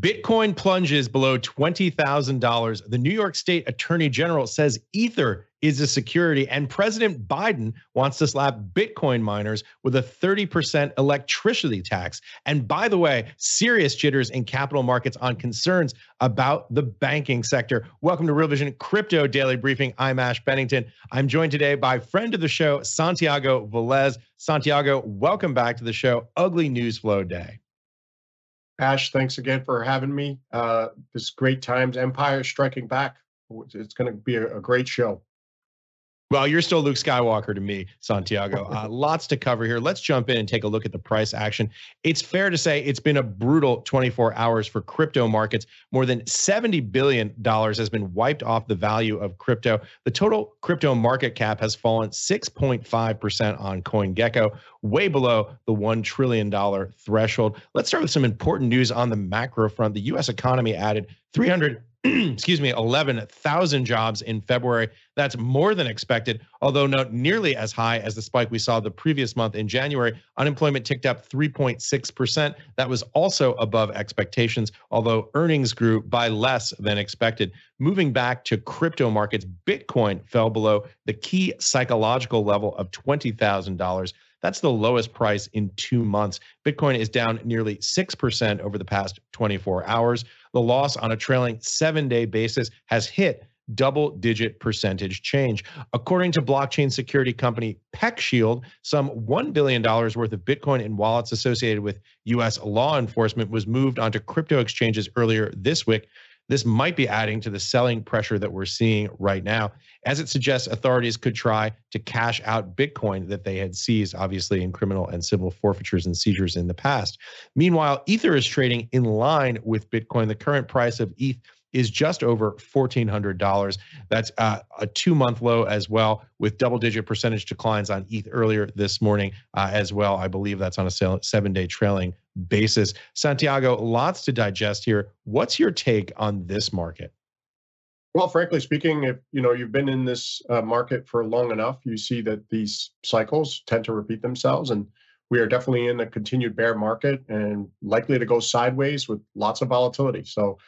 Bitcoin plunges below $20,000. The New York State Attorney General says Ether is a security, and President Biden wants to slap Bitcoin miners with a 30% electricity tax. And by the way, serious jitters in capital markets on concerns about the banking sector. Welcome to Real Vision Crypto Daily Briefing. I'm Ash Bennington. I'm joined today by friend of the show, Santiago Velez. Santiago, welcome back to the show. Ugly News Flow Day. Ash, thanks again for having me. Uh, this great times. Empire Striking Back. It's going to be a, a great show. Well, you're still Luke Skywalker to me, Santiago. Uh, lots to cover here. Let's jump in and take a look at the price action. It's fair to say it's been a brutal 24 hours for crypto markets. More than $70 billion has been wiped off the value of crypto. The total crypto market cap has fallen 6.5% on CoinGecko, way below the $1 trillion threshold. Let's start with some important news on the macro front. The U.S. economy added 300 excuse me, 11,000 jobs in February. That's more than expected, although not nearly as high as the spike we saw the previous month in January. Unemployment ticked up 3.6%. That was also above expectations, although earnings grew by less than expected. Moving back to crypto markets, Bitcoin fell below the key psychological level of $20,000. That's the lowest price in two months. Bitcoin is down nearly 6% over the past 24 hours. The loss on a trailing seven day basis has hit double digit percentage change. According to blockchain security company PeckShield, some $1 billion worth of Bitcoin and wallets associated with US law enforcement was moved onto crypto exchanges earlier this week. This might be adding to the selling pressure that we're seeing right now, as it suggests authorities could try to cash out Bitcoin that they had seized, obviously, in criminal and civil forfeitures and seizures in the past. Meanwhile, Ether is trading in line with Bitcoin. The current price of ETH is just over $1,400. That's uh, a two month low as well, with double digit percentage declines on ETH earlier this morning uh, as well. I believe that's on a seven day trailing basis. Santiago, lots to digest here. What's your take on this market? Well, frankly speaking, if you know you've been in this uh, market for long enough, you see that these cycles tend to repeat themselves, and we are definitely in a continued bear market and likely to go sideways with lots of volatility. So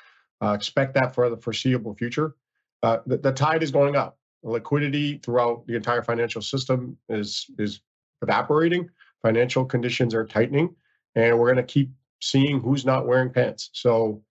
uh, expect that for the foreseeable future. Uh, the, the, tide is going up. liquidity throughout the entire financial system is is evaporating. Financial conditions are tightening, and we're going to keep seeing who's not wearing pants. So,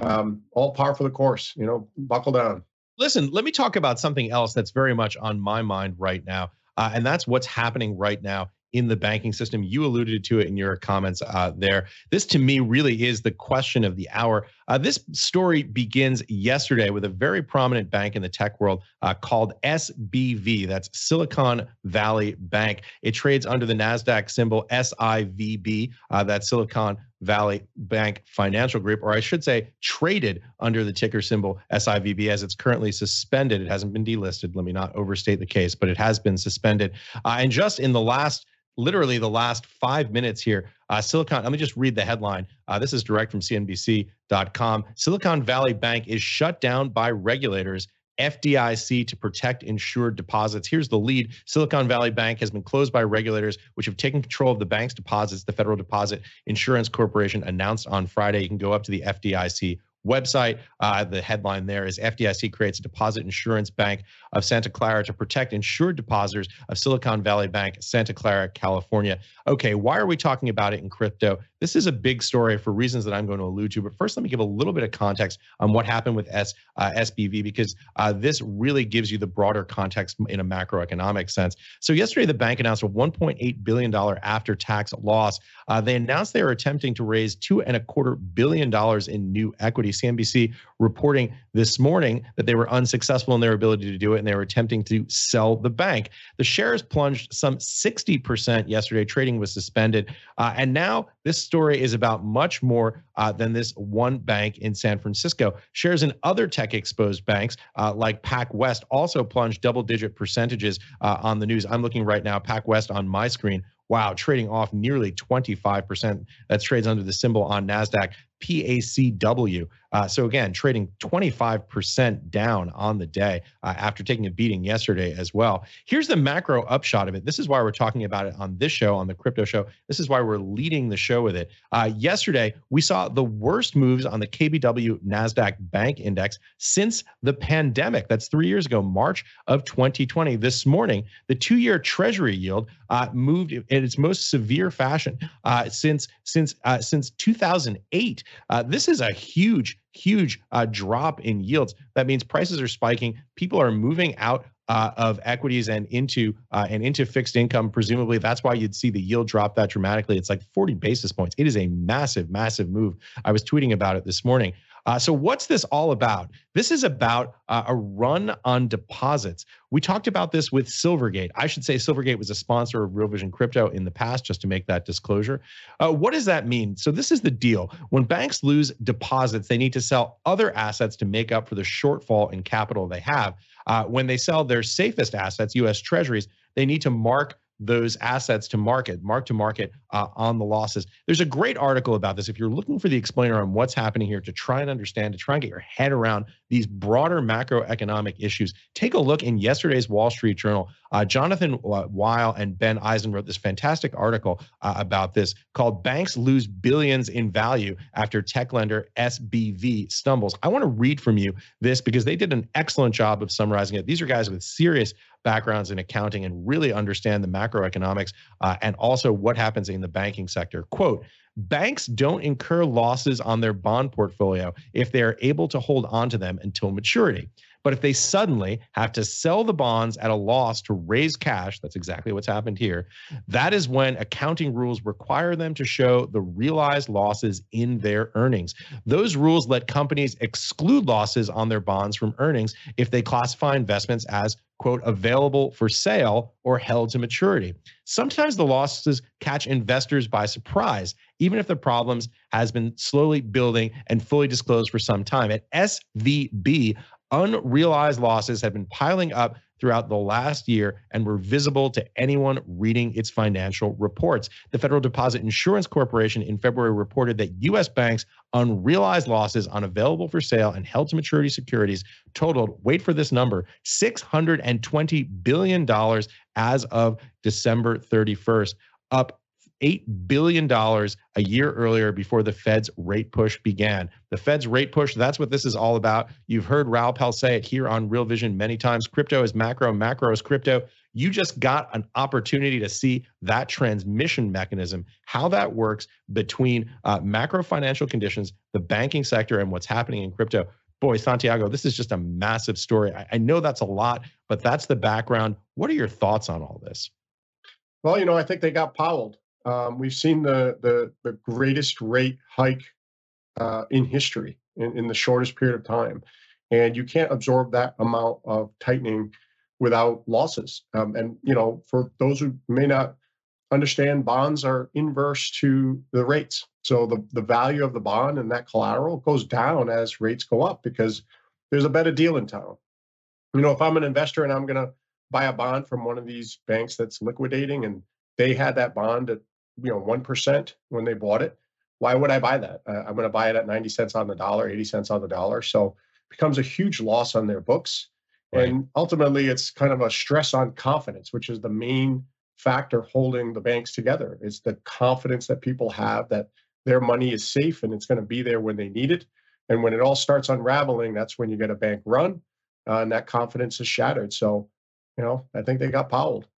um, all par for the course. You know, buckle down. Listen, let me talk about something else that's very much on my mind right now, uh, and that's what's happening right now in the banking system. You alluded to it in your comments uh, there. This, to me, really is the question of the hour. Uh, this story begins yesterday with a very prominent bank in the tech world uh, called SBV. That's Silicon Valley Bank. It trades under the NASDAQ symbol SIVB. Uh, that's Silicon Valley Bank Financial Group, or I should say, traded under the ticker symbol SIVB as it's currently suspended. It hasn't been delisted. Let me not overstate the case, but it has been suspended. Uh, and just in the last literally the last five minutes here. Uh, Silicon, let me just read the headline. Uh, this is direct from CNBC.com. Silicon Valley Bank is shut down by regulators. FDIC to protect insured deposits. Here's the lead. Silicon Valley Bank has been closed by regulators, which have taken control of the bank's deposits. The Federal Deposit Insurance Corporation announced on Friday you can go up to the FDIC website. Uh, the headline there is FDIC creates a deposit insurance bank of Santa Clara to protect insured depositors of Silicon Valley Bank, Santa Clara, California. Okay, why are we talking about it in crypto? This is a big story for reasons that I'm going to allude to. But first, let me give a little bit of context on what happened with S, uh, SBV because uh, this really gives you the broader context in a macroeconomic sense. So yesterday, the bank announced a 1.8 billion dollar after-tax loss. Uh, they announced they are attempting to raise two and a quarter billion dollars in new equity. CNBC reporting this morning that they were unsuccessful in their ability to do it, and they were attempting to sell the bank. The shares plunged some 60% yesterday. Trading was suspended, uh, and now this story is about much more uh, than this one bank in San Francisco. Shares in other tech exposed banks uh, like PacWest also plunged double digit percentages uh, on the news. I'm looking right now, PacWest on my screen. Wow, trading off nearly 25%. That trades under the symbol on NASDAQ. PACW. Uh, so again, trading 25% down on the day uh, after taking a beating yesterday as well. Here's the macro upshot of it. This is why we're talking about it on this show, on the crypto show. This is why we're leading the show with it. Uh, yesterday, we saw the worst moves on the KBW NASDAQ Bank Index since the pandemic. That's three years ago, March of 2020. This morning, the two year Treasury yield uh, moved in its most severe fashion uh, since, since, uh, since 2008. Uh, this is a huge, huge uh, drop in yields. That means prices are spiking. People are moving out uh, of equities and into uh, and into fixed income. Presumably, that's why you'd see the yield drop that dramatically. It's like 40 basis points. It is a massive, massive move. I was tweeting about it this morning. Uh, so, what's this all about? This is about uh, a run on deposits. We talked about this with Silvergate. I should say Silvergate was a sponsor of Real Vision Crypto in the past, just to make that disclosure. Uh, what does that mean? So, this is the deal. When banks lose deposits, they need to sell other assets to make up for the shortfall in capital they have. Uh, when they sell their safest assets, US Treasuries, they need to mark those assets to market, mark to market uh, on the losses. There's a great article about this. If you're looking for the explainer on what's happening here to try and understand, to try and get your head around these broader macroeconomic issues, take a look in yesterday's Wall Street Journal. Uh, Jonathan Weil and Ben Eisen wrote this fantastic article uh, about this called Banks Lose Billions in Value After Tech Lender SBV Stumbles. I want to read from you this because they did an excellent job of summarizing it. These are guys with serious backgrounds in accounting and really understand the macroeconomics uh, and also what happens in the banking sector. Quote, banks don't incur losses on their bond portfolio if they are able to hold on to them until maturity. But if they suddenly have to sell the bonds at a loss to raise cash, that's exactly what's happened here. That is when accounting rules require them to show the realized losses in their earnings. Those rules let companies exclude losses on their bonds from earnings if they classify investments as quote, available for sale or held to maturity. Sometimes the losses catch investors by surprise, even if the problems has been slowly building and fully disclosed for some time. At SVB, unrealized losses have been piling up throughout the last year and were visible to anyone reading its financial reports. The Federal Deposit Insurance Corporation in February reported that U.S. banks' unrealized losses on available for sale and held to maturity securities totaled, wait for this number, $620 billion as of December 31st, up $8 billion a year earlier before the Fed's rate push began. The Fed's rate push, that's what this is all about. You've heard Raoul Pal say it here on Real Vision many times. Crypto is macro, macro is crypto. You just got an opportunity to see that transmission mechanism, how that works between uh, macro financial conditions, the banking sector, and what's happening in crypto. Boy, Santiago, this is just a massive story. I, I know that's a lot, but that's the background. What are your thoughts on all this? Well, you know, I think they got powelled. Um, we've seen the, the, the greatest rate hike uh, in history in, in the shortest period of time, and you can't absorb that amount of tightening without losses. Um, and you know, for those who may not understand, bonds are inverse to the rates. So the, the value of the bond and that collateral goes down as rates go up because there's a better deal in town. You know, if I'm an investor and I'm going to buy a bond from one of these banks that's liquidating and they had that bond at you know 1% when they bought it why would i buy that uh, i'm going to buy it at 90 cents on the dollar 80 cents on the dollar so it becomes a huge loss on their books right. and ultimately it's kind of a stress on confidence which is the main factor holding the banks together it's the confidence that people have that their money is safe and it's going to be there when they need it And when it all starts unraveling, that's when you get a bank run, uh, and that confidence is shattered. So, you know, I think they got powelled.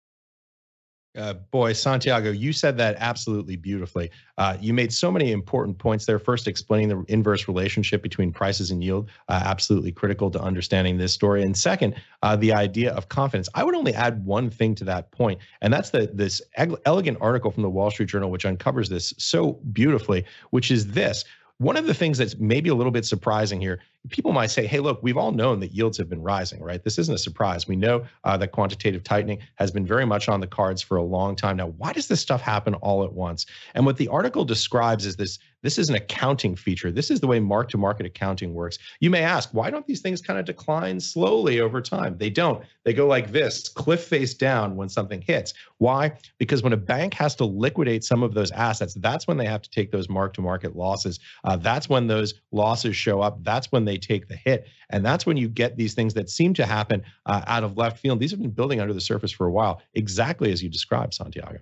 Uh, boy, Santiago, you said that absolutely beautifully. Uh, you made so many important points there. First, explaining the inverse relationship between prices and yield, uh, absolutely critical to understanding this story. And second, uh, the idea of confidence. I would only add one thing to that point, and that's the this elegant article from the Wall Street Journal, which uncovers this so beautifully, which is this. One of the things that's maybe a little bit surprising here people might say, hey, look, we've all known that yields have been rising, right? This isn't a surprise. We know uh, that quantitative tightening has been very much on the cards for a long time now. Why does this stuff happen all at once? And what the article describes is this this is an accounting feature. This is the way mark to market accounting works. You may ask, why don't these things kind of decline slowly over time? They don't. They go like this, cliff face down when something hits. Why? Because when a bank has to liquidate some of those assets, that's when they have to take those mark to market losses. Uh, that's when those losses show up. That's when they take the hit. And that's when you get these things that seem to happen uh, out of left field. These have been building under the surface for a while, exactly as you described, Santiago.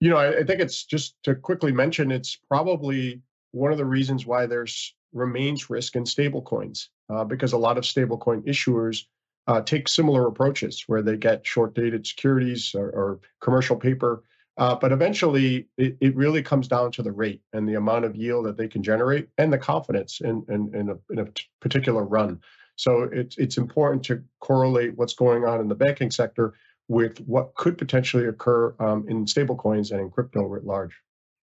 You know, I, I think it's just to quickly mention it's probably one of the reasons why there's remains risk in stablecoins uh, because a lot of stablecoin issuers uh, take similar approaches where they get short dated securities or, or commercial paper uh, but eventually, it, it really comes down to the rate and the amount of yield that they can generate and the confidence in, in, in, a, in a particular run. So it's, it's important to correlate what's going on in the banking sector with what could potentially occur um, in stablecoins and in crypto writ large.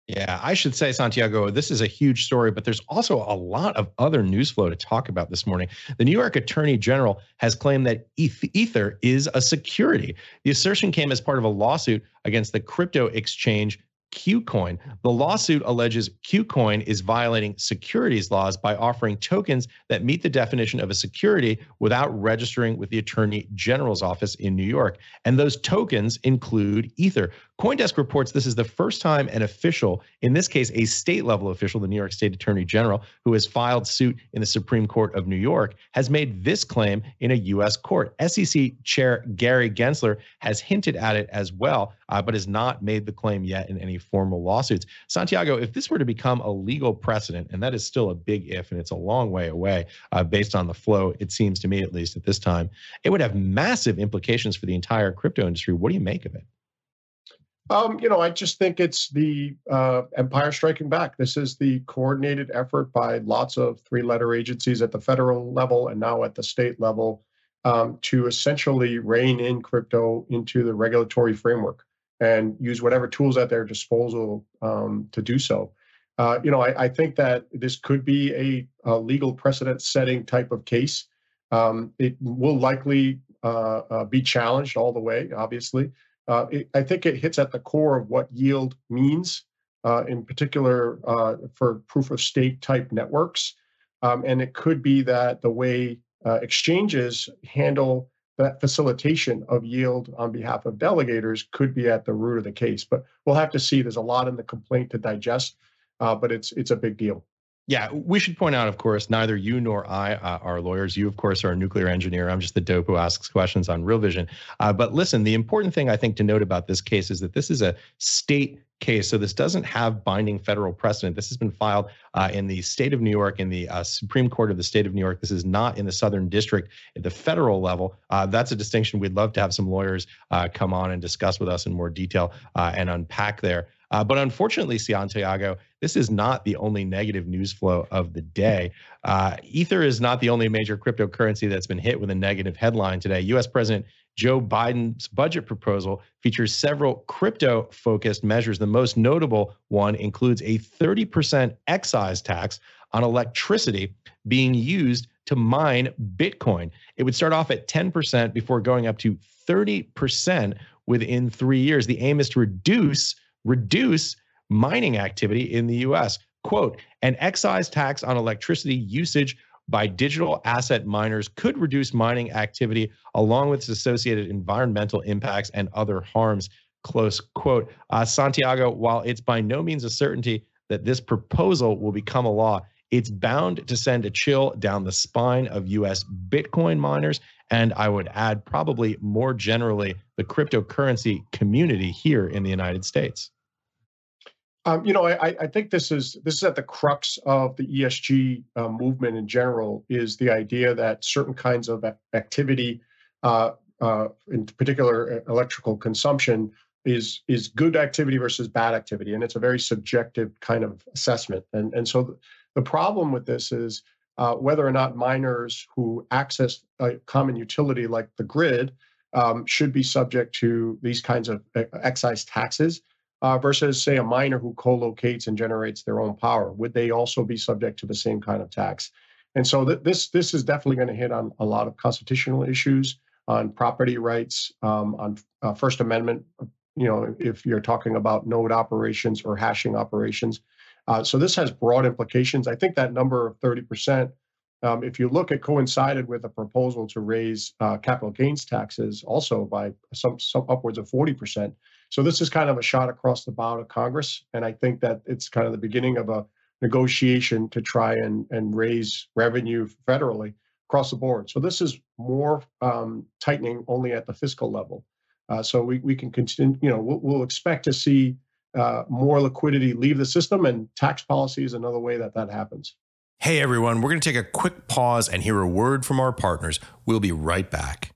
Yeah, I should say, Santiago, this is a huge story, but there's also a lot of other news flow to talk about this morning. The New York Attorney General has claimed that Ether is a security. The assertion came as part of a lawsuit against the crypto exchange KuCoin. The lawsuit alleges KuCoin is violating securities laws by offering tokens that meet the definition of a security without registering with the Attorney General's office in New York. And those tokens include Ether. Coindesk reports this is the first time an official, in this case, a state level official, the New York State Attorney General, who has filed suit in the Supreme Court of New York, has made this claim in a U.S. court. SEC Chair Gary Gensler has hinted at it as well, uh, but has not made the claim yet in any formal lawsuits. Santiago, if this were to become a legal precedent, and that is still a big if, and it's a long way away uh, based on the flow, it seems to me at least at this time, it would have massive implications for the entire crypto industry. What do you make of it? Um, you know, I just think it's the uh, empire striking back. This is the coordinated effort by lots of three letter agencies at the federal level and now at the state level um, to essentially rein in crypto into the regulatory framework and use whatever tools at their disposal um, to do so. Uh, you know, I, I, think that this could be a, a legal precedent setting type of case. Um, it will likely uh, uh, be challenged all the way, obviously. Uh, it, I think it hits at the core of what yield means, uh, in particular uh, for proof of stake type networks. Um, and it could be that the way uh, exchanges handle that facilitation of yield on behalf of delegators could be at the root of the case. But we'll have to see. There's a lot in the complaint to digest, uh, but it's it's a big deal. Yeah, we should point out, of course, neither you nor I uh, are lawyers. You, of course, are a nuclear engineer. I'm just the dope who asks questions on Real Vision. Uh, but listen, the important thing I think to note about this case is that this is a state case. So this doesn't have binding federal precedent. This has been filed uh, in the state of New York, in the uh, Supreme Court of the state of New York. This is not in the Southern District at the federal level. Uh, that's a distinction we'd love to have some lawyers uh, come on and discuss with us in more detail uh, and unpack there. But unfortunately, Santiago, this is not the only negative news flow of the day. Uh, Ether is not the only major cryptocurrency that's been hit with a negative headline today. U.S. President Joe Biden's budget proposal features several crypto focused measures. The most notable one includes a 30% excise tax on electricity being used to mine Bitcoin. It would start off at 10% before going up to 30% within three years. The aim is to reduce reduce mining activity in the US. Quote, an excise tax on electricity usage by digital asset miners could reduce mining activity along with its associated environmental impacts and other harms. Close quote. Uh, Santiago, while it's by no means a certainty that this proposal will become a law, it's bound to send a chill down the spine of US Bitcoin miners. And I would add, probably more generally, the cryptocurrency community here in the United States. Um, you know, I, I, think this is this is at the crux of the ESG uh, movement in general. Is the idea that certain kinds of activity, uh, uh, in particular electrical consumption, is is good activity versus bad activity, and it's a very subjective kind of assessment. And and so the problem with this is uh, whether or not miners who access a common utility like the grid um, should be subject to these kinds of excise taxes uh, versus, say, a miner who co-locates and generates their own power? Would they also be subject to the same kind of tax? And so th- this this is definitely going to hit on a lot of constitutional issues, on property rights, um, on uh, First Amendment. You know, if you're talking about node operations or hashing operations, uh, so this has broad implications. I think that number of 30 percent um, if you look at coincided with a proposal to raise uh, capital gains taxes also by some, some upwards of 40%. So this is kind of a shot across the bow to Congress. And I think that it's kind of the beginning of a negotiation to try and, and raise revenue federally across the board. So this is more um, tightening only at the fiscal level. Uh, so we, we can continue, you know, we'll, we'll expect to see uh, more liquidity leave the system and tax policy is another way that that happens. Hey everyone, we're going to take a quick pause and hear a word from our partners. We'll be right back.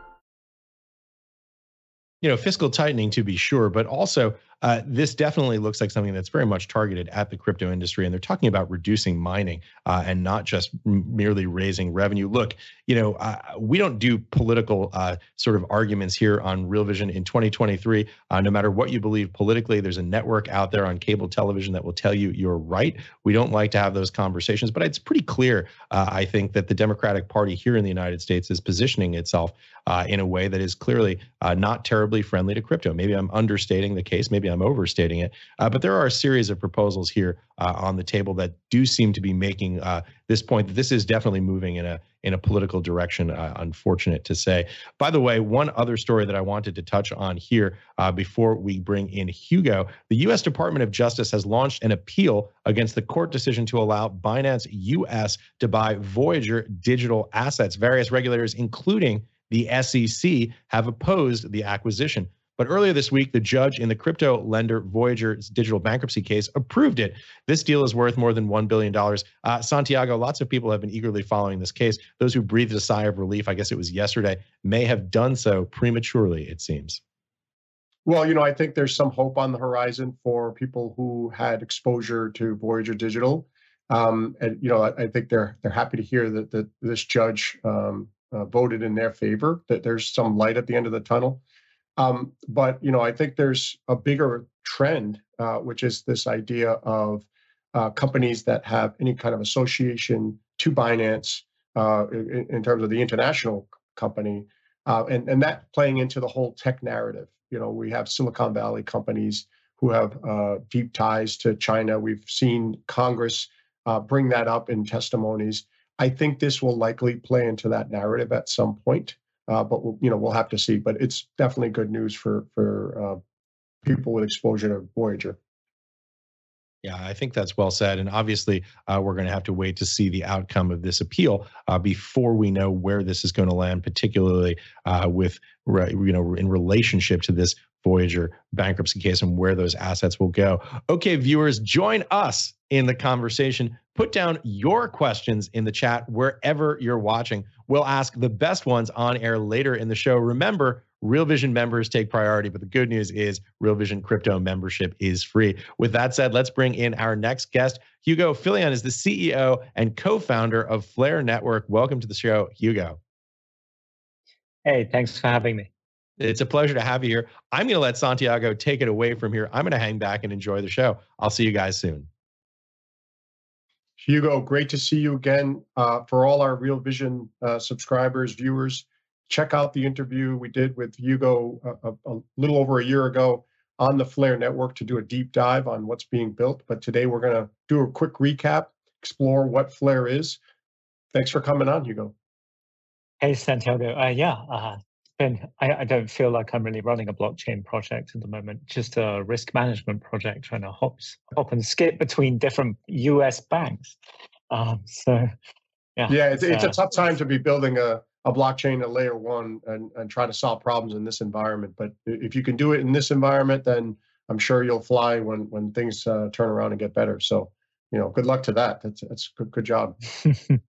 You know, fiscal tightening to be sure, but also uh, this definitely looks like something that's very much targeted at the crypto industry. And they're talking about reducing mining uh, and not just merely raising revenue. Look, you know, uh, we don't do political uh, sort of arguments here on Real Vision in 2023. Uh, no matter what you believe politically, there's a network out there on cable television that will tell you you're right. We don't like to have those conversations, but it's pretty clear, uh, I think, that the Democratic Party here in the United States is positioning itself in a way that is clearly not terribly friendly to crypto. Maybe I'm understating the case. Maybe I'm overstating it. Uh, but there are a series of proposals here uh, on the table that do seem to be making uh, this point that this is definitely moving in a in a political direction. Uh, unfortunate to say. By the way, one other story that I wanted to touch on here uh, before we bring in Hugo: the U.S. Department of Justice has launched an appeal against the court decision to allow Binance U.S. to buy Voyager digital assets. Various regulators, including the SEC, have opposed the acquisition. But earlier this week, the judge in the crypto lender Voyager's digital bankruptcy case approved it. This deal is worth more than $1 billion. Uh, Santiago, lots of people have been eagerly following this case. Those who breathed a sigh of relief, I guess it was yesterday, may have done so prematurely, it seems. Well, you know, I think there's some hope on the horizon for people who had exposure to Voyager Digital. Um, and you know, I, I, think they're they're happy to hear that that this judge um, uh, voted in their favor. That there's some light at the end of the tunnel. Um, but you know, I think there's a bigger trend, uh, which is this idea of uh, companies that have any kind of association to Binance uh, in, in, terms of the international company, uh, and and that playing into the whole tech narrative. You know, we have Silicon Valley companies who have uh, deep ties to China. We've seen Congress uh, bring that up in testimonies. I think this will likely play into that narrative at some point. Uh, but we'll, you know we'll have to see. But it's definitely good news for for uh, people with exposure to Voyager. Yeah, I think that's well said. And obviously, uh, we're going to have to wait to see the outcome of this appeal uh, before we know where this is going to land, particularly uh, with you know in relationship to this Voyager bankruptcy case and where those assets will go. Okay, viewers, join us in the conversation. Put down your questions in the chat wherever you're watching. We'll ask the best ones on air later in the show. Remember, Real Vision members take priority, but the good news is Real Vision crypto membership is free. With that said, let's bring in our next guest. Hugo Philion is the CEO and co founder of Flare Network. Welcome to the show, Hugo. Hey, thanks for having me. It's a pleasure to have you here. I'm going to let Santiago take it away from here. I'm going to hang back and enjoy the show. I'll see you guys soon. Hugo, great to see you again. Uh, for all our Real Vision uh, subscribers, viewers, check out the interview we did with Hugo a, a, a little over a year ago on the Flare network to do a deep dive on what's being built. But today we're going to do a quick recap, explore what Flare is. Thanks for coming on, Hugo. Hey, Santiago. Uh, yeah, I, I, don't feel like I'm really running a blockchain project at the moment, just a risk management project trying to hop, hop and skip between different US banks. Um, so, yeah. Yeah, it's, it's, uh, a tough time to be building a, a blockchain at layer one and, and try to solve problems in this environment. But if you can do it in this environment, then I'm sure you'll fly when when things uh, turn around and get better. So, you know, good luck to that. That's that's good, good job.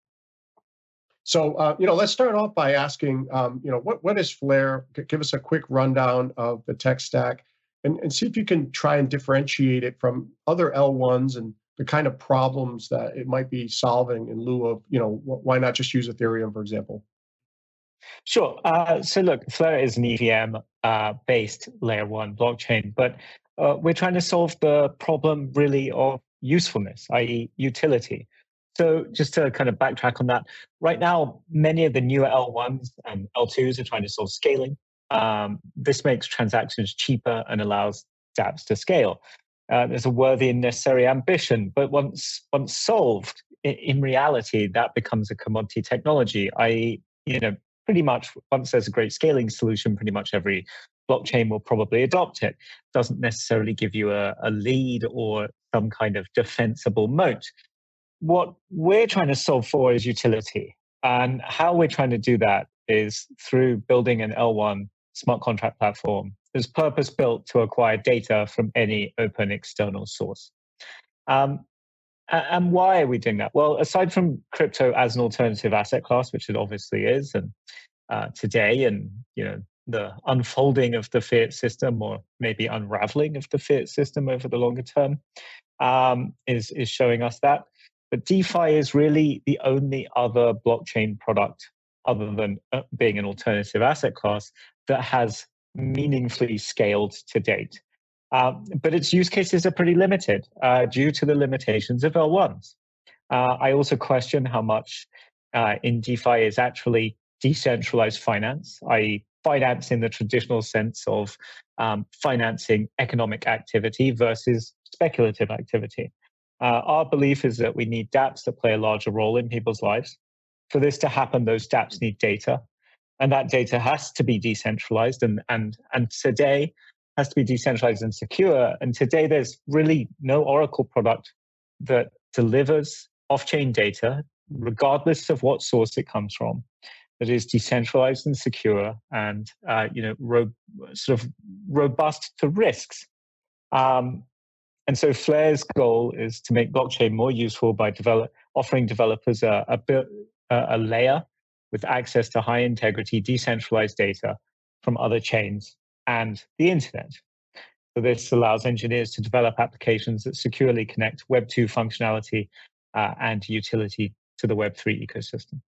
so, uh, you know, let's start off by asking, um, you know, what what is Flare? Give us a quick rundown of the tech stack, and and see if you can try and differentiate it from other L1s and the kind of problems that it might be solving in lieu of, you know, why not just use Ethereum, for example? Sure. Uh, so look, Flare is an EVM uh, based layer one blockchain, but uh, we're trying to solve the problem really of usefulness, i.e., utility. So just to kind of backtrack on that, right now, many of the newer L1s and L2s are trying to solve scaling. Um, this makes transactions cheaper and allows dApps to scale. Uh, there's a worthy and necessary ambition, but once once solved, in reality, that becomes a commodity technology, i.e., you know, pretty much once there's a great scaling solution, pretty much every blockchain will probably adopt it. Doesn't necessarily give you a, a lead or some kind of defensible moat. What we're trying to solve for is utility. And how we're trying to do that is through building an L1 smart contract platform that's purpose built to acquire data from any open external source. Um, and why are we doing that? Well, aside from crypto as an alternative asset class, which it obviously is, and uh, today, and you know the unfolding of the fiat system, or maybe unraveling of the fiat system over the longer term, um, is is showing us that. But DeFi is really the only other blockchain product, other than uh, being an alternative asset class, that has meaningfully scaled to date. Um, but its use cases are pretty limited uh, due to the limitations of L1s. Uh, I also question how much uh, in DeFi is actually decentralized finance, i.e., finance in the traditional sense of um, financing economic activity versus speculative activity. Uh, our belief is that we need dApps that play a larger role in people's lives. For this to happen, those dApps need data, and that data has to be decentralized. And and and today, has to be decentralized and secure. And today, there's really no Oracle product that delivers off chain data, regardless of what source it comes from, that is decentralized and secure and uh, you know ro- sort of robust to risks. Um, and so Flare's goal is to make blockchain more useful by develop, offering developers a, a, a layer with access to high integrity decentralized data from other chains and the internet. So this allows engineers to develop applications that securely connect Web 2 functionality uh, and utility to the Web 3 ecosystem.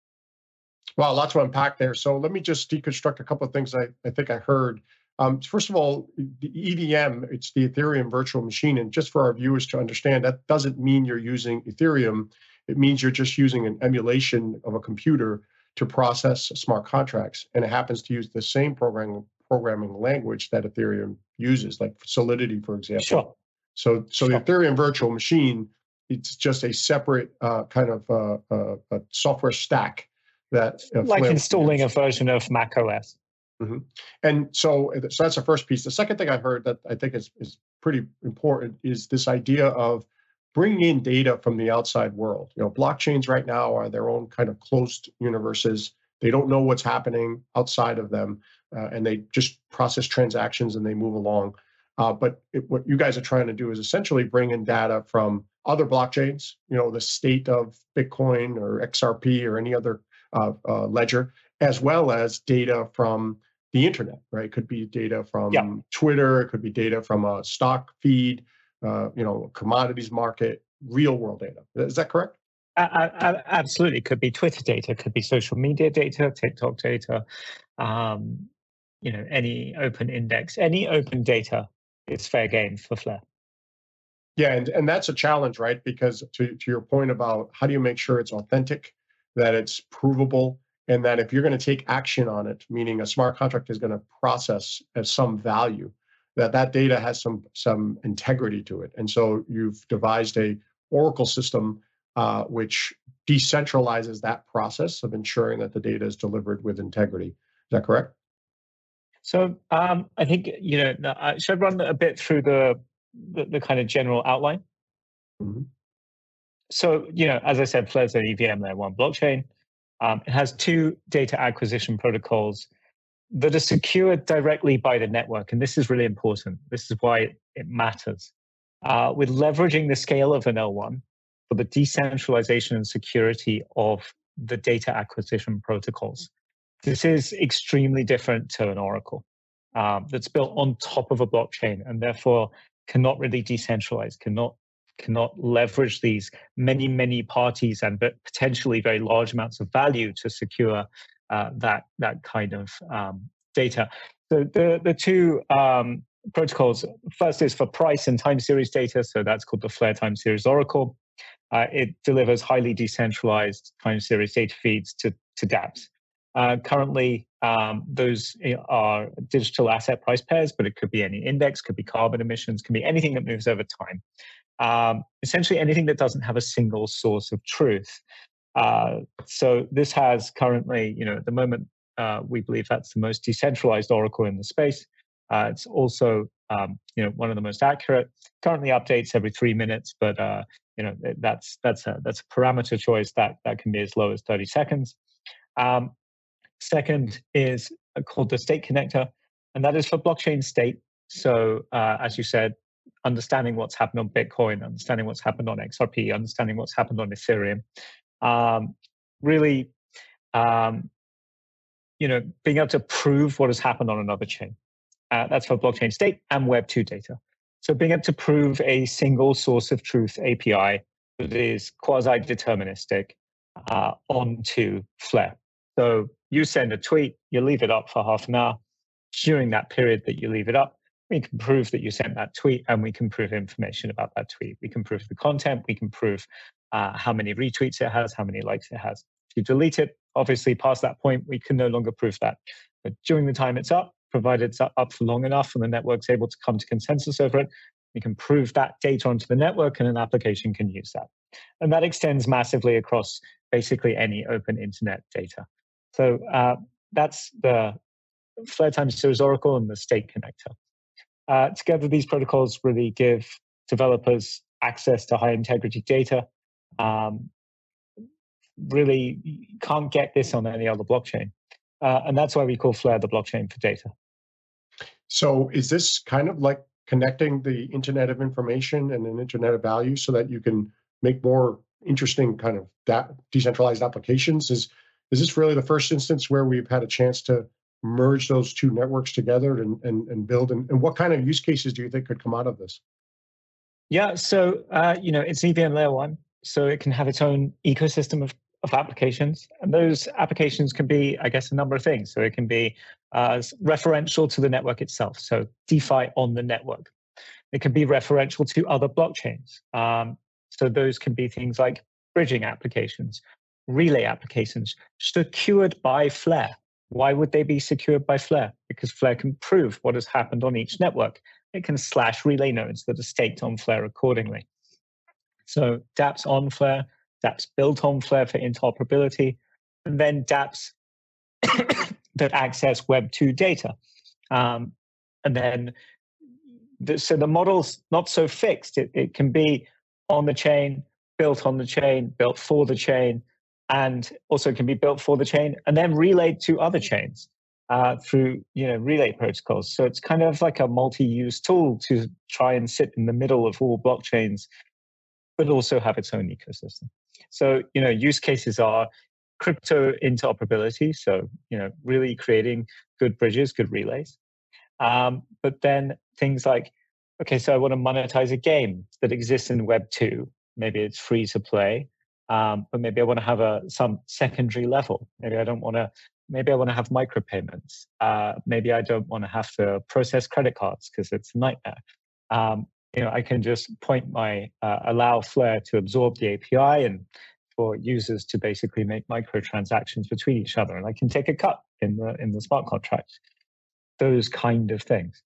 Well, lots to unpack there. So let me just deconstruct a couple of things I, I think I heard. Um, first of all, the EVM, it's the Ethereum virtual machine. And just for our viewers to understand, that doesn't mean you're using Ethereum. It means you're just using an emulation of a computer to process smart contracts. And it happens to use the same programming programming language that Ethereum uses, like Solidity, for example. Sure. So, so sure. the Ethereum virtual machine, it's just a separate uh, kind of uh, uh, software stack that uh, like installing uses. a version of Mac OS. Mm-hmm. And so, uh, so that's the first piece. The second thing I heard that I think is is pretty important is this idea of bringing in data from the outside world. You know, blockchains right now are their own kind of closed universes. They don't know what's happening outside of them uh, and they just process transactions and they move along. Uh, but it, what you guys are trying to do is essentially bring in data from other blockchains, you know, the state of Bitcoin or XRP or any other uh, uh, ledger, as well as data from the internet, right? It could be data from yeah. Twitter, it could be data from a stock feed, uh, you know, commodities market, real world data. Is that correct? absolutely, it could be Twitter data, could be social media data, TikTok data, um, you know any open index any open data is fair game for flare yeah and, and that's a challenge right because to, to your point about how do you make sure it's authentic that it's provable and that if you're going to take action on it meaning a smart contract is going to process as some value that that data has some some integrity to it. And so you've devised a Oracle system uh, which decentralizes that process of ensuring that the data is delivered with integrity. Is that correct? So um, I think you know. Should I run a bit through the the, the kind of general outline? Mm-hmm. So you know, as I said, Flare's an EVM layer one blockchain. Um, it has two data acquisition protocols that are secured directly by the network. And this is really important. This is why it matters. Uh, with leveraging the scale of an L1 for the decentralization and security of the data acquisition protocols. This is extremely different to an Oracle um, that's built on top of a blockchain and therefore cannot really decentralize, cannot cannot leverage these many many parties and potentially very large amounts of value to secure uh, that that kind of um, data. So the the two um, protocols first is for price and time series data. So that's called the Flare Time Series Oracle. Uh, it delivers highly decentralized time series data feeds to to DApps. Uh, currently, um, those are digital asset price pairs, but it could be any index, could be carbon emissions, could be anything that moves over time. Um, essentially, anything that doesn't have a single source of truth. Uh, so this has currently, you know, at the moment, uh, we believe that's the most decentralized Oracle in the space. Uh, it's also, um, you know, one of the most accurate. Currently updates every three minutes, but uh, you know that's that's a that's a parameter choice that that can be as low as 30 seconds. Um, second is called the state connector, and that is for blockchain state. So uh, as you said, understanding what's happened on Bitcoin, understanding what's happened on XRP, understanding what's happened on Ethereum, um, really, um, you know, being able to prove what has happened on another chain. Uh, that's for blockchain state and Web 2 data. So being able to prove a single source of truth API that is quasi-deterministic uh, onto Flare. So you send a tweet, you leave it up for half an hour. During that period that you leave it up, we can prove that you sent that tweet and we can prove information about that tweet. We can prove the content, we can prove uh, how many retweets it has, how many likes it has. If you delete it, obviously past that point, we can no longer prove that. But during the time it's up, provided it's up for long enough and the network's able to come to consensus over it, we can prove that data onto the network and an application can use that. And that extends massively across basically any open internet data. So uh, that's the Flare Time Series Oracle and the state connector. Uh, together, these protocols really give developers access to high integrity data. Um, really, can't get this on any other blockchain. Uh, and that's why we call Flare the blockchain for data. So, is this kind of like connecting the Internet of Information and an Internet of Value so that you can make more interesting kind of decentralized applications? Is is this really the first instance where we've had a chance to merge those two networks together and and, and build? And, and what kind of use cases do you think could come out of this? Yeah, so uh, you know it's EVM layer one, so it can have its own ecosystem of of applications. And those applications can be, I guess, a number of things. So it can be uh, referential to the network itself, so DeFi on the network. It can be referential to other blockchains. Um, so those can be things like bridging applications, relay applications, secured by Flare. Why would they be secured by Flare? Because Flare can prove what has happened on each network. It can slash relay nodes that are staked on Flare accordingly. So dApps on Flare, dApps built on Flare for interoperability, and then dApps that access Web 2 data. Um, and then, the, so the model's not so fixed. It, it can be on the chain, built on the chain, built for the chain, and also can be built for the chain and then relayed to other chains uh, through you know relay protocols. So it's kind of like a multi-use tool to try and sit in the middle of all blockchains, but also have its own ecosystem. So you know use cases are crypto interoperability. So you know really creating good bridges, good relays. Um, but then things like okay, so I want to monetize a game that exists in Web two. Maybe it's free to play um, but maybe I want to have a some secondary level. Maybe I don't want to. Maybe I want to have micropayments. Uh, maybe I don't want to have to process credit cards because it's a nightmare. Um, you know, I can just point my uh, allow Flare to absorb the API and for users to basically make microtransactions between each other, and I can take a cut in the in the smart contract. Those kind of things.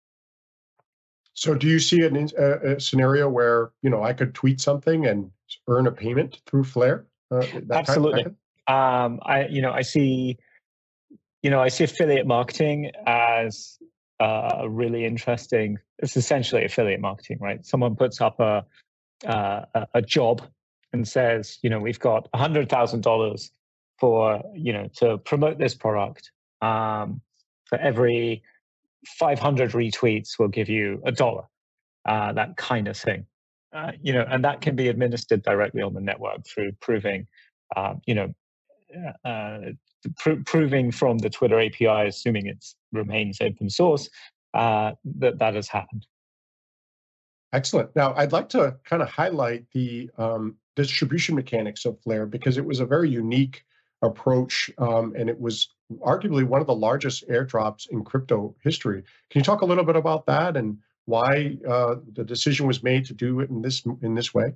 So, do you see an, a, a, scenario where you know I could tweet something and earn a payment through Flare? Uh, Absolutely. Um, I you know I see you know I see affiliate marketing as uh, a really interesting. It's essentially affiliate marketing, right? Someone puts up a uh, a job and says, you know, we've got a hundred thousand dollars for you know to promote this product. Um, for every 500 retweets will give you a dollar, uh, that kind of thing. Uh, you know, and that can be administered directly on the network through proving, uh, you know, uh, uh, pr- proving from the Twitter API, assuming it remains open source, uh, that that has happened. Excellent. Now, I'd like to kind of highlight the um, distribution mechanics of Flare because it was a very unique approach, um, and it was arguably one of the largest airdrops in crypto history. Can you talk a little bit about that and why uh, the decision was made to do it in this in this way?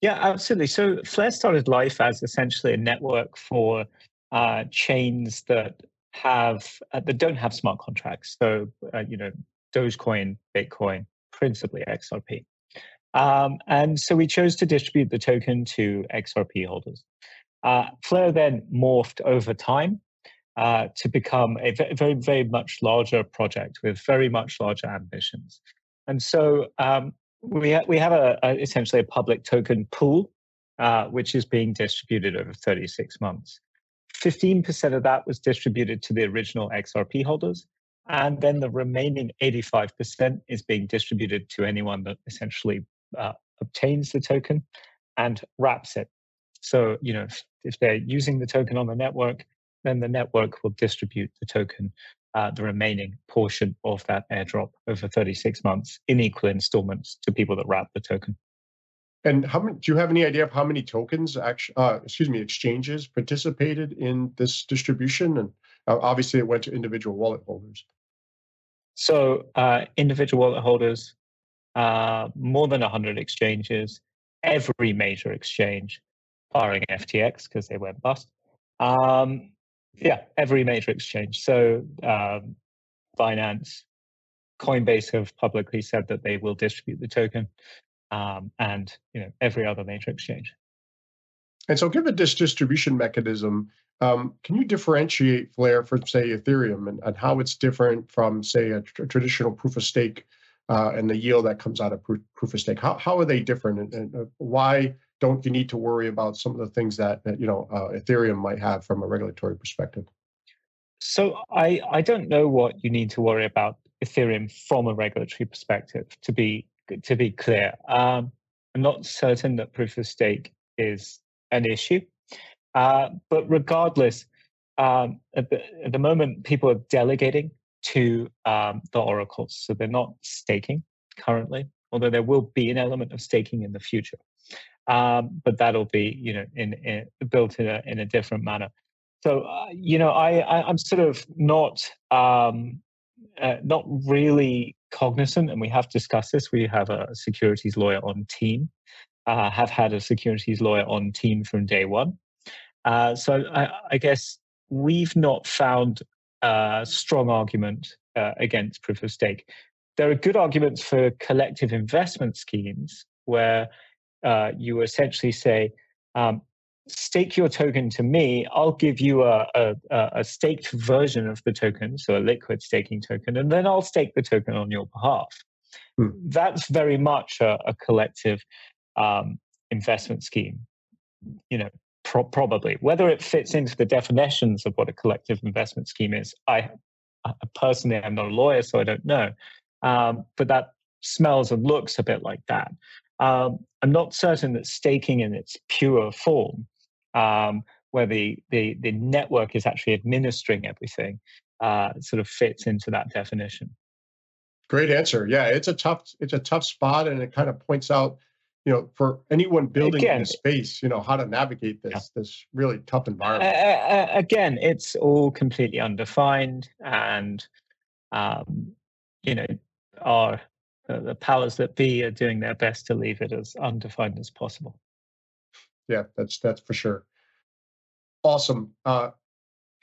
Yeah, absolutely. So Flare started life as essentially a network for uh, chains that have uh, that don't have smart contracts. So uh, you know, Dogecoin, Bitcoin, principally XRP. Um, and so we chose to distribute the token to XRP holders. Uh, Flare then morphed over time uh, to become a very, very much larger project with very much larger ambitions. And so um, we, ha- we have a, a, essentially a public token pool, uh, which is being distributed over 36 months. 15% of that was distributed to the original XRP holders. And then the remaining 85% is being distributed to anyone that essentially uh, obtains the token and wraps it. So, you know, if, if they're using the token on the network, then the network will distribute the token, uh, the remaining portion of that airdrop over 36 months in equal installments to people that wrap the token. And how many? Do you have any idea of how many tokens, actually, uh, excuse me, exchanges participated in this distribution? And uh, obviously, it went to individual wallet holders. So, uh, individual wallet holders, uh, more than 100 exchanges, every major exchange, barring FTX because they went bust, um, yeah, every major exchange. So um, Binance, Coinbase have publicly said that they will distribute the token, um, and you know every other major exchange. And so, given this distribution mechanism, um, can you differentiate Flare from, say, Ethereum and, and how it's different from, say, a tr- traditional proof of stake uh, and the yield that comes out of proof, proof of stake? How, how are they different and, and uh, why don't you need to worry about some of the things that, that you know uh, Ethereum might have from a regulatory perspective? So I I don't know what you need to worry about Ethereum from a regulatory perspective. To be to be clear, um, I'm not certain that proof of stake is an issue, uh, but regardless, um, at, the, at the moment people are delegating to um, the oracles, so they're not staking currently, although there will be an element of staking in the future um, but that'll be you know in, in, built in a in a different manner. So uh, you know I, I am sort of not um, uh, not really cognizant, and we have discussed this. We have a securities lawyer on team. Uh, have had a securities lawyer on team from day one. Uh, so I, I, guess we've not found a strong argument uh, against proof of stake. There are good arguments for collective investment schemes where uh, you essentially say, um, stake your token to me. I'll give you a, a, a, staked version of the token, so a liquid staking token, and then I'll stake the token on your behalf. Hmm. That's very much a, a collective um, investment scheme. You know, pro- probably whether it fits into the definitions of what a collective investment scheme is. I, I personally, I'm not a lawyer, so I don't know. Um, but that smells and looks a bit like that. Um, I'm not certain that staking in its pure form, um, where the, the, the network is actually administering everything, uh, sort of fits into that definition. Great answer. Yeah, it's a tough it's a tough spot, and it kind of points out, you know, for anyone building again, in this space, you know, how to navigate this yeah. this really tough environment. Uh, again, it's all completely undefined, and um, you know, our the, the powers that be are doing their best to leave it as undefined as possible. Yeah, that's that's for sure. Awesome. Uh,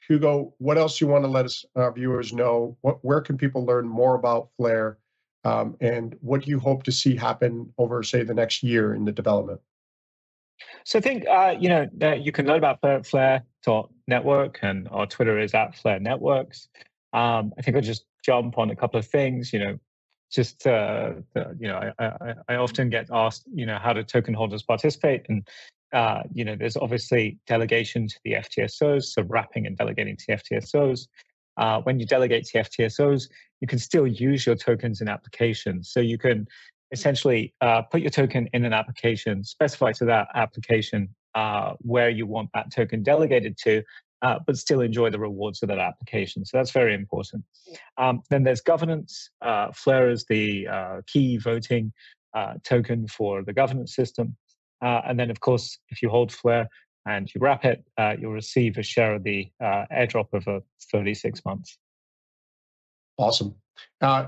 Hugo, what else you want to let us our viewers know? What, where can people learn more about Flare? Um, and what do you hope to see happen over, say, the next year in the development? So I think uh, you know uh, you can learn about Flare network, and our Twitter is at Flare Networks. Um, I think I'll just jump on a couple of things. You know, just uh, you know, I, I, I, often get asked, you know, how do token holders participate? And uh, you know, there's obviously delegation to the FTSOs, so wrapping and delegating to the FTSOs. Uh, when you delegate to FTSOs, you can still use your tokens in applications. So you can essentially uh, put your token in an application, specify to that application uh, where you want that token delegated to, uh, but still enjoy the rewards of that application. So that's very important. Um, then there's governance. Uh, Flare is the uh, key voting uh, token for the governance system. Uh, and then, of course, if you hold Flare and you wrap it, uh, you'll receive a share of the airdrop over 36 months. Awesome.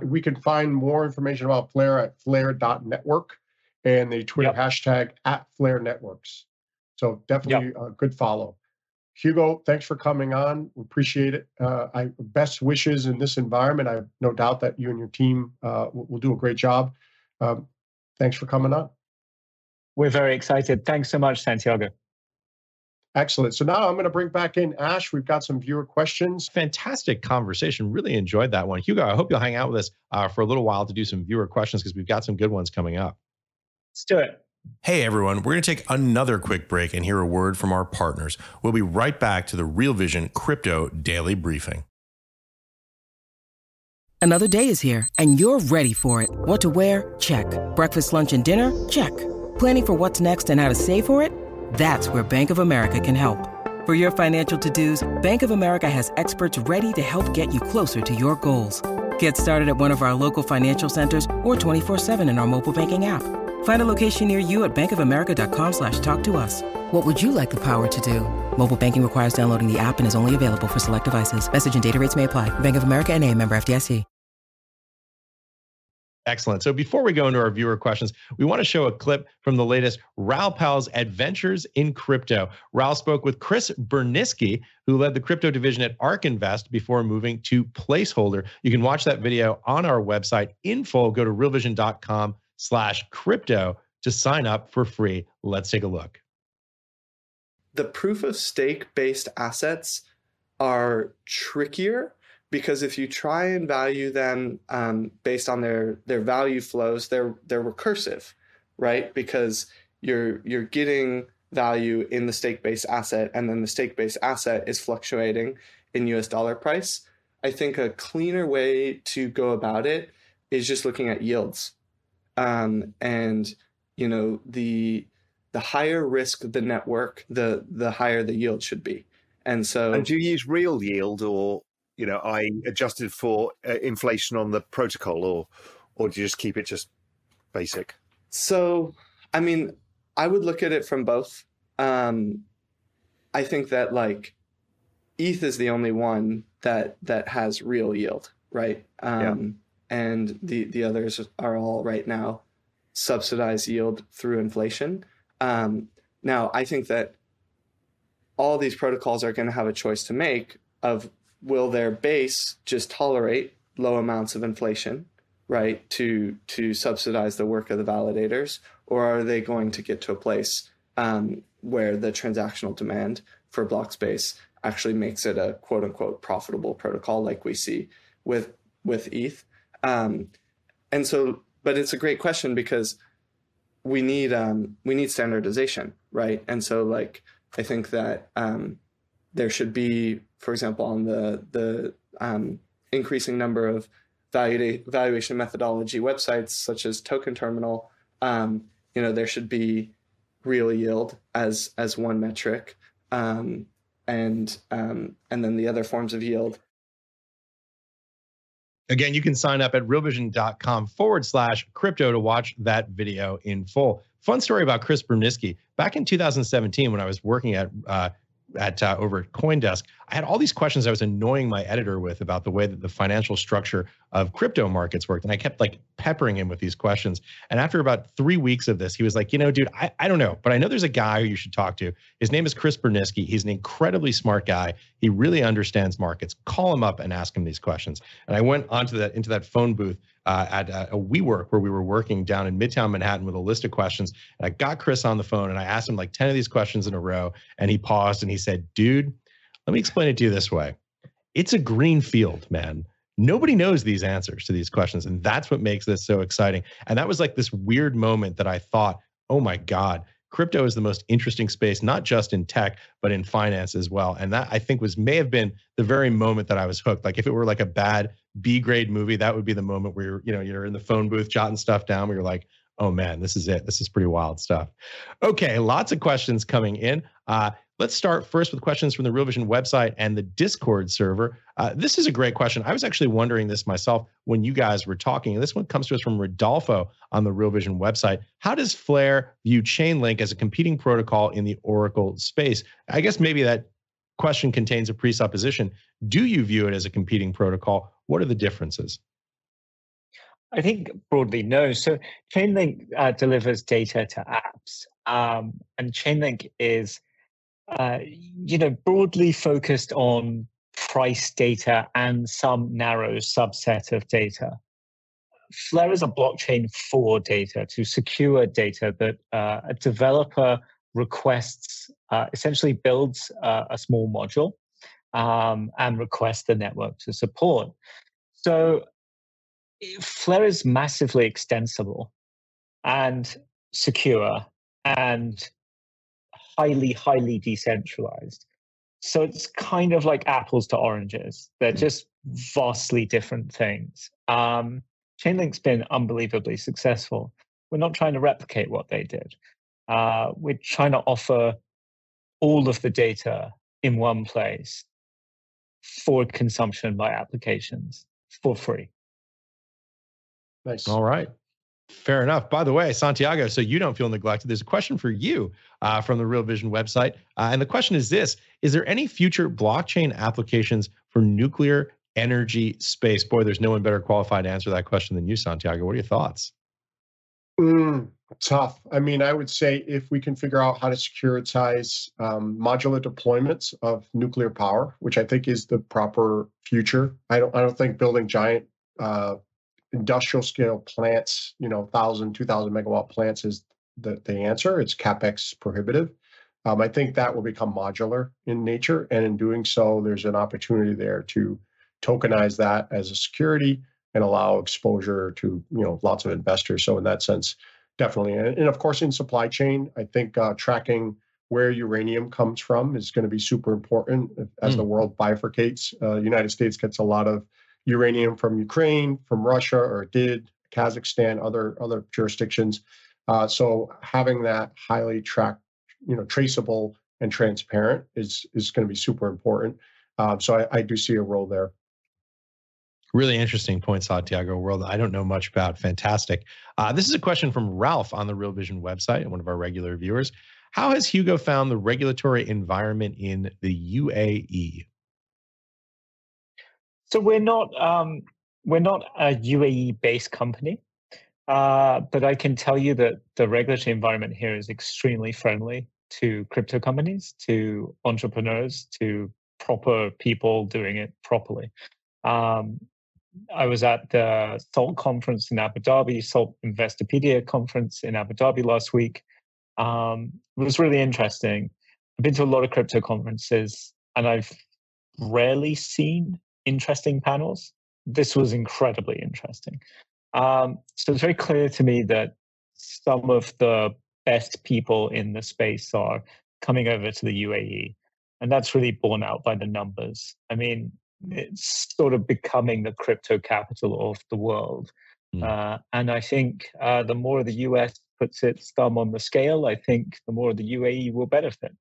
we can find more information about Flare at flare.network and the Twitter yep. hashtag at Flare Networks. So definitely yep. a good follow. Hugo, thanks for coming on. We appreciate it. Uh, I best wishes in this environment. I have no doubt that you and your team uh, will, will, do a great job. Um, thanks for coming on. We're very excited. Thanks so much, Santiago. Excellent. So now I'm going to bring back in Ash. We've got some viewer questions. Fantastic conversation. Really enjoyed that one. Hugo, I hope you'll hang out with us uh, for a little while to do some viewer questions because we've got some good ones coming up. Let's do it. Hey everyone, we're going to take another quick break and hear a word from our partners. We'll be right back to the Real Vision Crypto Daily Briefing. Another day is here and you're ready for it. What to wear? Check. Breakfast, lunch, and dinner? Check. Planning for what's next and how to save for it? That's where Bank of America can help. For your financial to-dos, Bank of America has experts ready to help get you closer to your goals. Get started at one of our local financial centers or 24-7 in our mobile banking app. Find a location near you at bankofamerica.com slash talk to us. What would you like the power to do? Mobile banking requires downloading the app and is only available for select devices. Message and data rates may apply. Bank of America and a member FDIC. Excellent. So before we go into our viewer questions, we want to show a clip from the latest Raoul Pal's Adventures in Crypto. Raoul spoke with Chris Burniske, who led the crypto division at ARK Invest before moving to Placeholder. You can watch that video on our website in full. Go to realvision.com slash crypto to sign up for free. Let's take a look. The proof of stake based assets are trickier because if you try and value them um, based on their their value flows, they're they're recursive, right? Because you're you're getting value in the stake based asset, and then the stake based asset is fluctuating in U.S. dollar price. I think a cleaner way to go about it is just looking at yields um, and you know the the higher risk the network, the the higher the yield should be. And so, and do you use real yield, or you know, I adjusted for uh, inflation on the protocol, or or do you just keep it just basic? So, I mean, I would look at it from both. Um, I think that like ETH is the only one that that has real yield, right? Um, and the the others are all right now subsidized yield through inflation. Um, now, I think that all these protocols are going to have a choice to make of will their base just tolerate low amounts of inflation, right, to to subsidize the work of the validators, or are they going to get to a place um, where the transactional demand for block space actually makes it a quote unquote profitable protocol, like we see with with ETH? Um, and so, but it's a great question because we need um, we need standardization, right? And so, like, I think that um, there should be, for example, on the the um, increasing number of value valuation methodology websites such as Token Terminal, um, you know, there should be real yield as as one metric, um, and and then the other forms of yield Again, you can sign up at realvision.com forward slash crypto to watch that video in full. Fun story about Chris Burniske. Back in 2017, when I was working at uh, at uh, over at CoinDesk, I had all these questions I was annoying my editor with about the way that the financial structure of crypto markets worked. And I kept like peppering him with these questions. And after about three weeks of this, he was like, you know, dude, I, I don't know, but I know there's a guy who you should talk to. His name is Chris Burniske. He's an incredibly smart guy. He really understands markets. Call him up and ask him these questions. And I went onto that into that phone booth uh, at a, a WeWork where we were working down in Midtown Manhattan with a list of questions. And I got Chris on the phone and I asked him like 10 of these questions in a row. And he paused and he said, Dude, let me explain it to you this way. It's a green field, man. Nobody knows these answers to these questions. And that's what makes this so exciting. And that was like this weird moment that I thought, oh my God, crypto is the most interesting space, not just in tech, but in finance as well. And that I think was may have been the very moment that I was hooked. Like if it were like a bad B grade movie, that would be the moment where you're, you know, you're in the phone booth jotting stuff down where you're like, oh man, this is it. This is pretty wild stuff. Okay, lots of questions coming in. Uh, Let's start first with questions from the Real Vision website and the Discord server. Uh, this is a great question. I was actually wondering this myself when you guys were talking. This one comes to us from Rodolfo on the Real Vision website. How does Flare view Chainlink as a competing protocol in the Oracle space? I guess maybe that question contains a presupposition. Do you view it as a competing protocol? What are the differences? I think broadly no. So Chainlink uh, delivers data to apps, um, and Chainlink is uh, you know, broadly focused on price data and some narrow subset of data. Flare is a blockchain for data to secure data that uh, a developer requests, uh, essentially builds a small module um, and requests the network to support. So Flare is massively extensible and secure and highly, highly decentralized. So it's kind of like apples to oranges. They're hmm. just vastly different things. Um, Chainlink's been unbelievably successful. We're not trying to replicate what they did. Uh, we're trying to offer all of the data in one place for consumption by applications for free. Nice. All right. Fair enough. By the way, Santiago, so you don't feel neglected, there's a question for you uh, from the Real Vision website. Uh, and the question is this Is there any future blockchain applications for nuclear energy space? Boy, there's no one better qualified to answer that question than you, Santiago. What are your thoughts? Mm, tough. I mean, I would say if we can figure out how to securitize um, modular deployments of nuclear power, which I think is the proper future. I don't. I don't think building giant uh, industrial scale plants, you know, 1,000, 2,000 megawatt plants is the, the answer. It's capex prohibitive. Um, I think that will become modular in nature. And in doing so, there's an opportunity there to tokenize that as a security and allow exposure to, you know, lots of investors. So in that sense, definitely. And, and of course, in supply chain, I think uh, tracking where uranium comes from is going to be super important as mm. the world bifurcates. Uh, United States gets a lot of uranium from Ukraine, from Russia, or did Kazakhstan, other other jurisdictions. Uh, so having that highly tracked, you know, traceable and transparent is is going to be super important. Um, so I, I, do see a role there. Really interesting point, Santiago World. I don't know much about. Fantastic. Uh, this is a question from Ralph on the Real Vision website one of our regular viewers. How has Hugo found the regulatory environment in the UAE? So we're not um, we're not a UAE based company, uh, but I can tell you that the regulatory environment here is extremely friendly to crypto companies, to entrepreneurs, to proper people doing it properly. Um, I was at the SALT conference in Abu Dhabi, SALT Investopedia conference in Abu Dhabi last week. Um, it was really interesting. I've been to a lot of crypto conferences and I've rarely seen interesting panels. This was incredibly interesting. Um, so it's very clear to me that some of the best people in the space are coming over to the UAE. And that's really borne out by the numbers. I mean, it's sort of becoming the crypto capital of the world. Mm. Uh, and I think uh, the more the US puts its thumb on the scale, I think the more the UAE will benefit.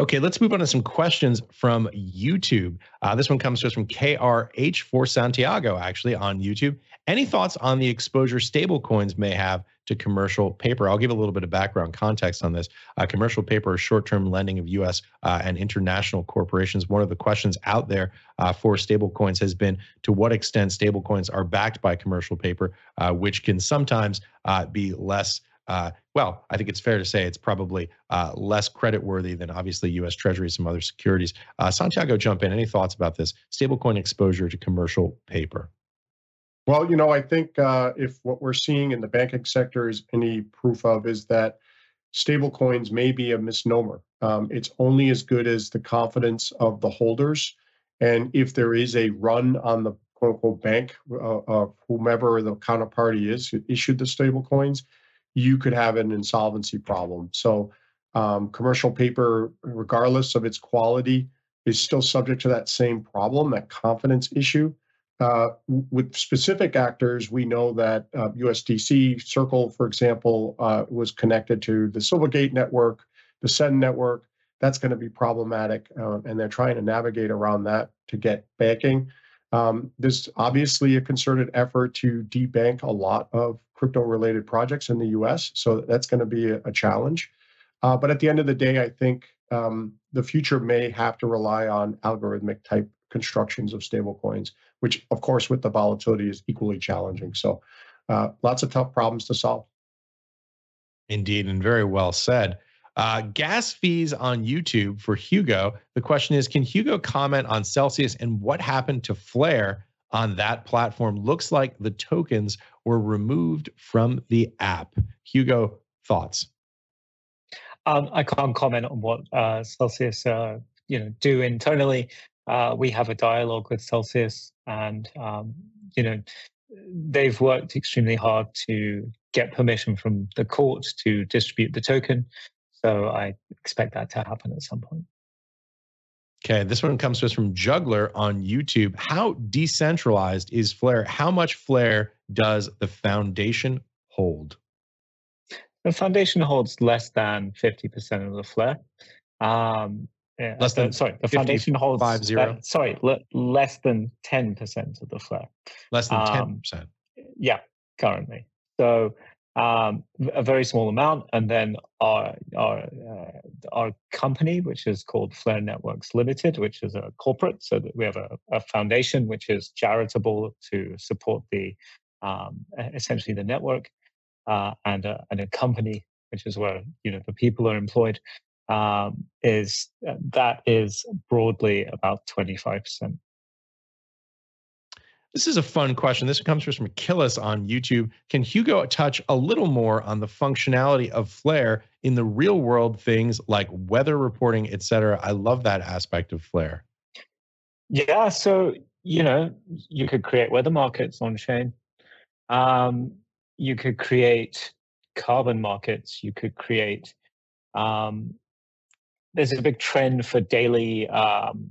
Okay, let's move on to some questions from YouTube. Uh, this one comes to us from KRH for Santiago, actually, on YouTube. Any thoughts on the exposure stablecoins may have to commercial paper? I'll give a little bit of background context on this. Uh, commercial paper is short term lending of US uh, and international corporations. One of the questions out there uh, for stablecoins has been to what extent stablecoins are backed by commercial paper, uh, which can sometimes uh, be less uh, well, I think it's fair to say it's probably uh, less credit worthy than obviously U.S. Treasury, some other securities. Uh, Santiago, jump in. Any thoughts about this stablecoin exposure to commercial paper? Well, you know, I think uh, if what we're seeing in the banking sector is any proof of is that stablecoins may be a misnomer. Um, it's only as good as the confidence of the holders. And if there is a run on the quote unquote bank uh, whomever the counterparty is who issued the stablecoins, you could have an insolvency problem. So, um, commercial paper, regardless of its quality, is still subject to that same problem, that confidence issue. Uh, with specific actors, we know that uh, USDC Circle, for example, uh, was connected to the Silvergate network, the SEN network. That's going to be problematic, uh, and they're trying to navigate around that to get banking. Um, there's obviously a concerted effort to debank a lot of crypto-related projects in the U.S., so that's going to be a, a challenge. Uh, but at the end of the day, I think um, the future may have to rely on algorithmic type constructions of stablecoins, which, of course, with the volatility is equally challenging. So, uh, lots of tough problems to solve. Indeed, and very well said. Uh, gas fees on YouTube for Hugo. The question is Can Hugo comment on Celsius and what happened to Flare on that platform? Looks like the tokens were removed from the app. Hugo, thoughts? Um, I can't comment on what uh, Celsius, uh, you know, do internally uh, we have a dialogue with Celsius, and um, you know they've worked extremely hard to get permission from the court to distribute the token. So I expect that to happen at some point. Okay, this one comes to us from Juggler on YouTube. How decentralized is Flare? How much Flare does the foundation hold? The foundation holds less than 50% of the Flare. Um, yeah, less than sorry, the foundation holds five zero. Uh, sorry, le- less than ten percent of the flare. Less than ten um, percent. Yeah, currently. So um, a very small amount, and then our our uh, our company, which is called Flare Networks Limited, which is a corporate, so that we have a, a foundation which is charitable to support the um, essentially the network, uh, and a, and a company which is where you know the people are employed um, is uh, that is broadly about 25%. This is a fun question. This comes from Killis on YouTube. Can Hugo touch a little more on the functionality of Flare in the real world things like weather reporting, et cetera? I love that aspect of Flare. Yeah. So, you know, you could create weather markets on chain. Um, you could create carbon markets. You could create um, there's a big trend for daily um,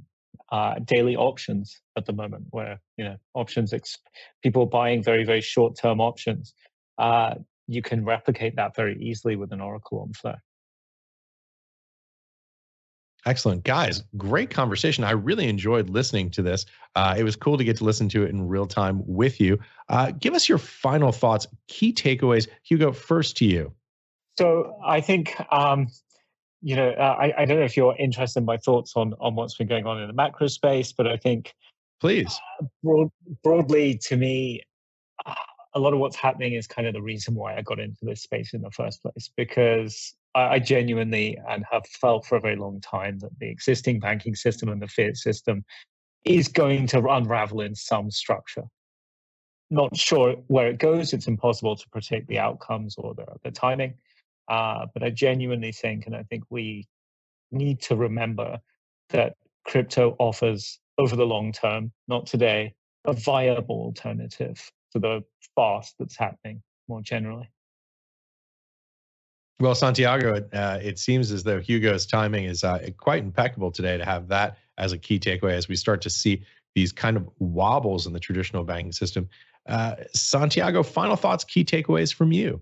uh, daily options at the moment, where you know options ex- people buying very very short term options. Uh, you can replicate that very easily with an Oracle on Flare. Excellent. Guys, great conversation. I really enjoyed listening to this. Uh, it was cool to get to listen to it in real time with you. Uh, give us your final thoughts, key takeaways. Hugo, first to you. So I think um, you know, uh, I, I don't know if you're interested in my thoughts on on what's been going on in the macro space, but I think, please, uh, broad, broadly to me, uh, a lot of what's happening is kind of the reason why I got into this space in the first place because I, I genuinely and have felt for a very long time that the existing banking system and the fiat system is going to unravel in some structure. Not sure where it goes. It's impossible to predict the outcomes or the, the timing. Uh, but I genuinely think, and I think we need to remember that crypto offers over the long term, not today, a viable alternative to the fast that's happening more generally. Well, Santiago, uh, it seems as though Hugo's timing is uh, quite impeccable today to have that as a key takeaway as we start to see these kind of wobbles in the traditional banking system. Uh, Santiago, final thoughts, key takeaways from you.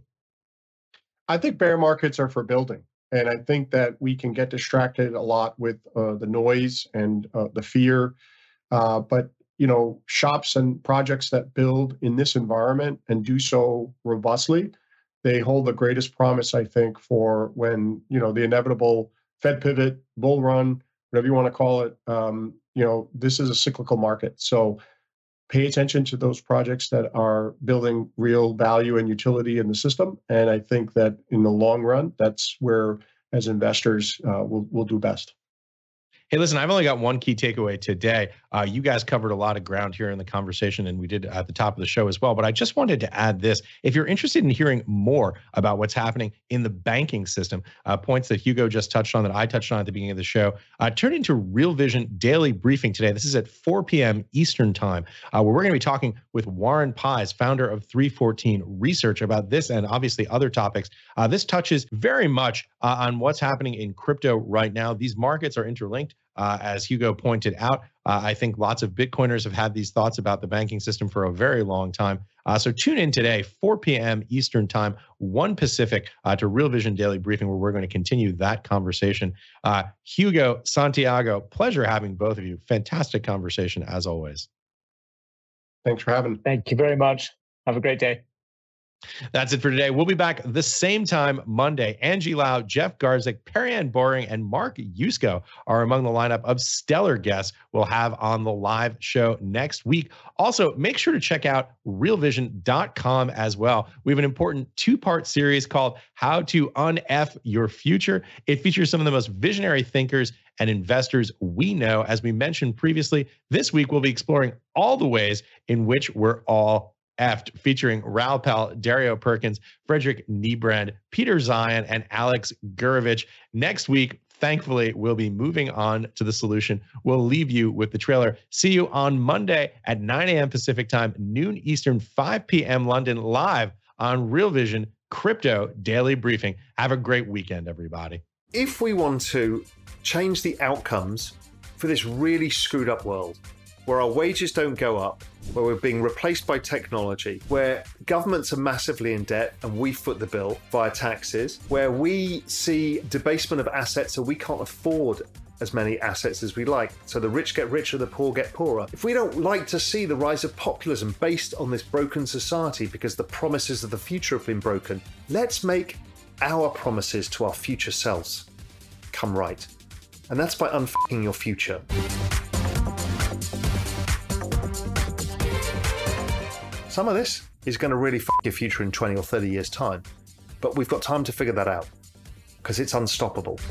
I think bear markets are for building. And I think that we can get distracted a lot with uh, the noise and uh, the fear. Uh, but you know, shops and projects that build in this environment and do so robustly, they hold the greatest promise, I think, for when you know the inevitable Fed pivot, bull run, whatever you want to call it. Um, you know, this is a cyclical market, so pay attention to those projects that are building real value and utility in the system. And I think that in the long run, that's where, as investors, uh, we'll, we'll do best. Hey, listen, I've only got one key takeaway today. Uh, you guys covered a lot of ground here in the conversation, and we did at the top of the show as well. But I just wanted to add this. If you're interested in hearing more about what's happening in the banking system, uh, points that Hugo just touched on, that I touched on at the beginning of the show, uh, turn into Real Vision Daily Briefing today. This is at 4 p.m. Eastern Time, uh, where we're going to be talking with Warren Pies, founder of 314 Research, about this and obviously other topics. Uh, this touches very much uh, on what's happening in crypto right now. These markets are interlinked. Uh, as Hugo pointed out, uh, I think lots of Bitcoiners have had these thoughts about the banking system for a very long time. Uh, so tune in today, 4 p.m. Eastern Time, 1 Pacific, uh, to Real Vision Daily Briefing, where we're going to continue that conversation. Uh, Hugo, Santiago, pleasure having both of you. Fantastic conversation, as always. Thanks for having. me. Thank you very much. Have a great day. That's it for today. We'll be back the same time Monday. Angie Lau, Jeff Garzik, Perianne Boring, and Mark Yusko are among the lineup of stellar guests we'll have on the live show next week. Also, make sure to check out realvision.com as well. We have an important two part series called How to Unf Your Future. It features some of the most visionary thinkers and investors we know. As we mentioned previously, this week we'll be exploring all the ways in which we're all effed, featuring Raoul Pal, Dario Perkins, Frederick Niebrand, Peter Zeihan, and Alex Gurevich. Next week, thankfully, we'll be moving on to the solution. We'll leave you with the trailer. See you on Monday at 9 a.m. Pacific time, noon Eastern, 5 p.m. London, live on Real Vision Crypto Daily Briefing. Have a great weekend, everybody. If we want to change the outcomes for this really screwed up world, where our wages don't go up, where we're being replaced by technology, where governments are massively in debt and we foot the bill via taxes, where we see debasement of assets so we can't afford as many assets as we like. So the rich get richer, the poor get poorer. If we don't like to see the rise of populism based on this broken society because the promises of the future have been broken, let's make our promises to our future selves come right. And that's by unfucking your future. Some of this is going to really fuck your future in 20 or 30 years' time. But we've got time to figure that out because it's unstoppable.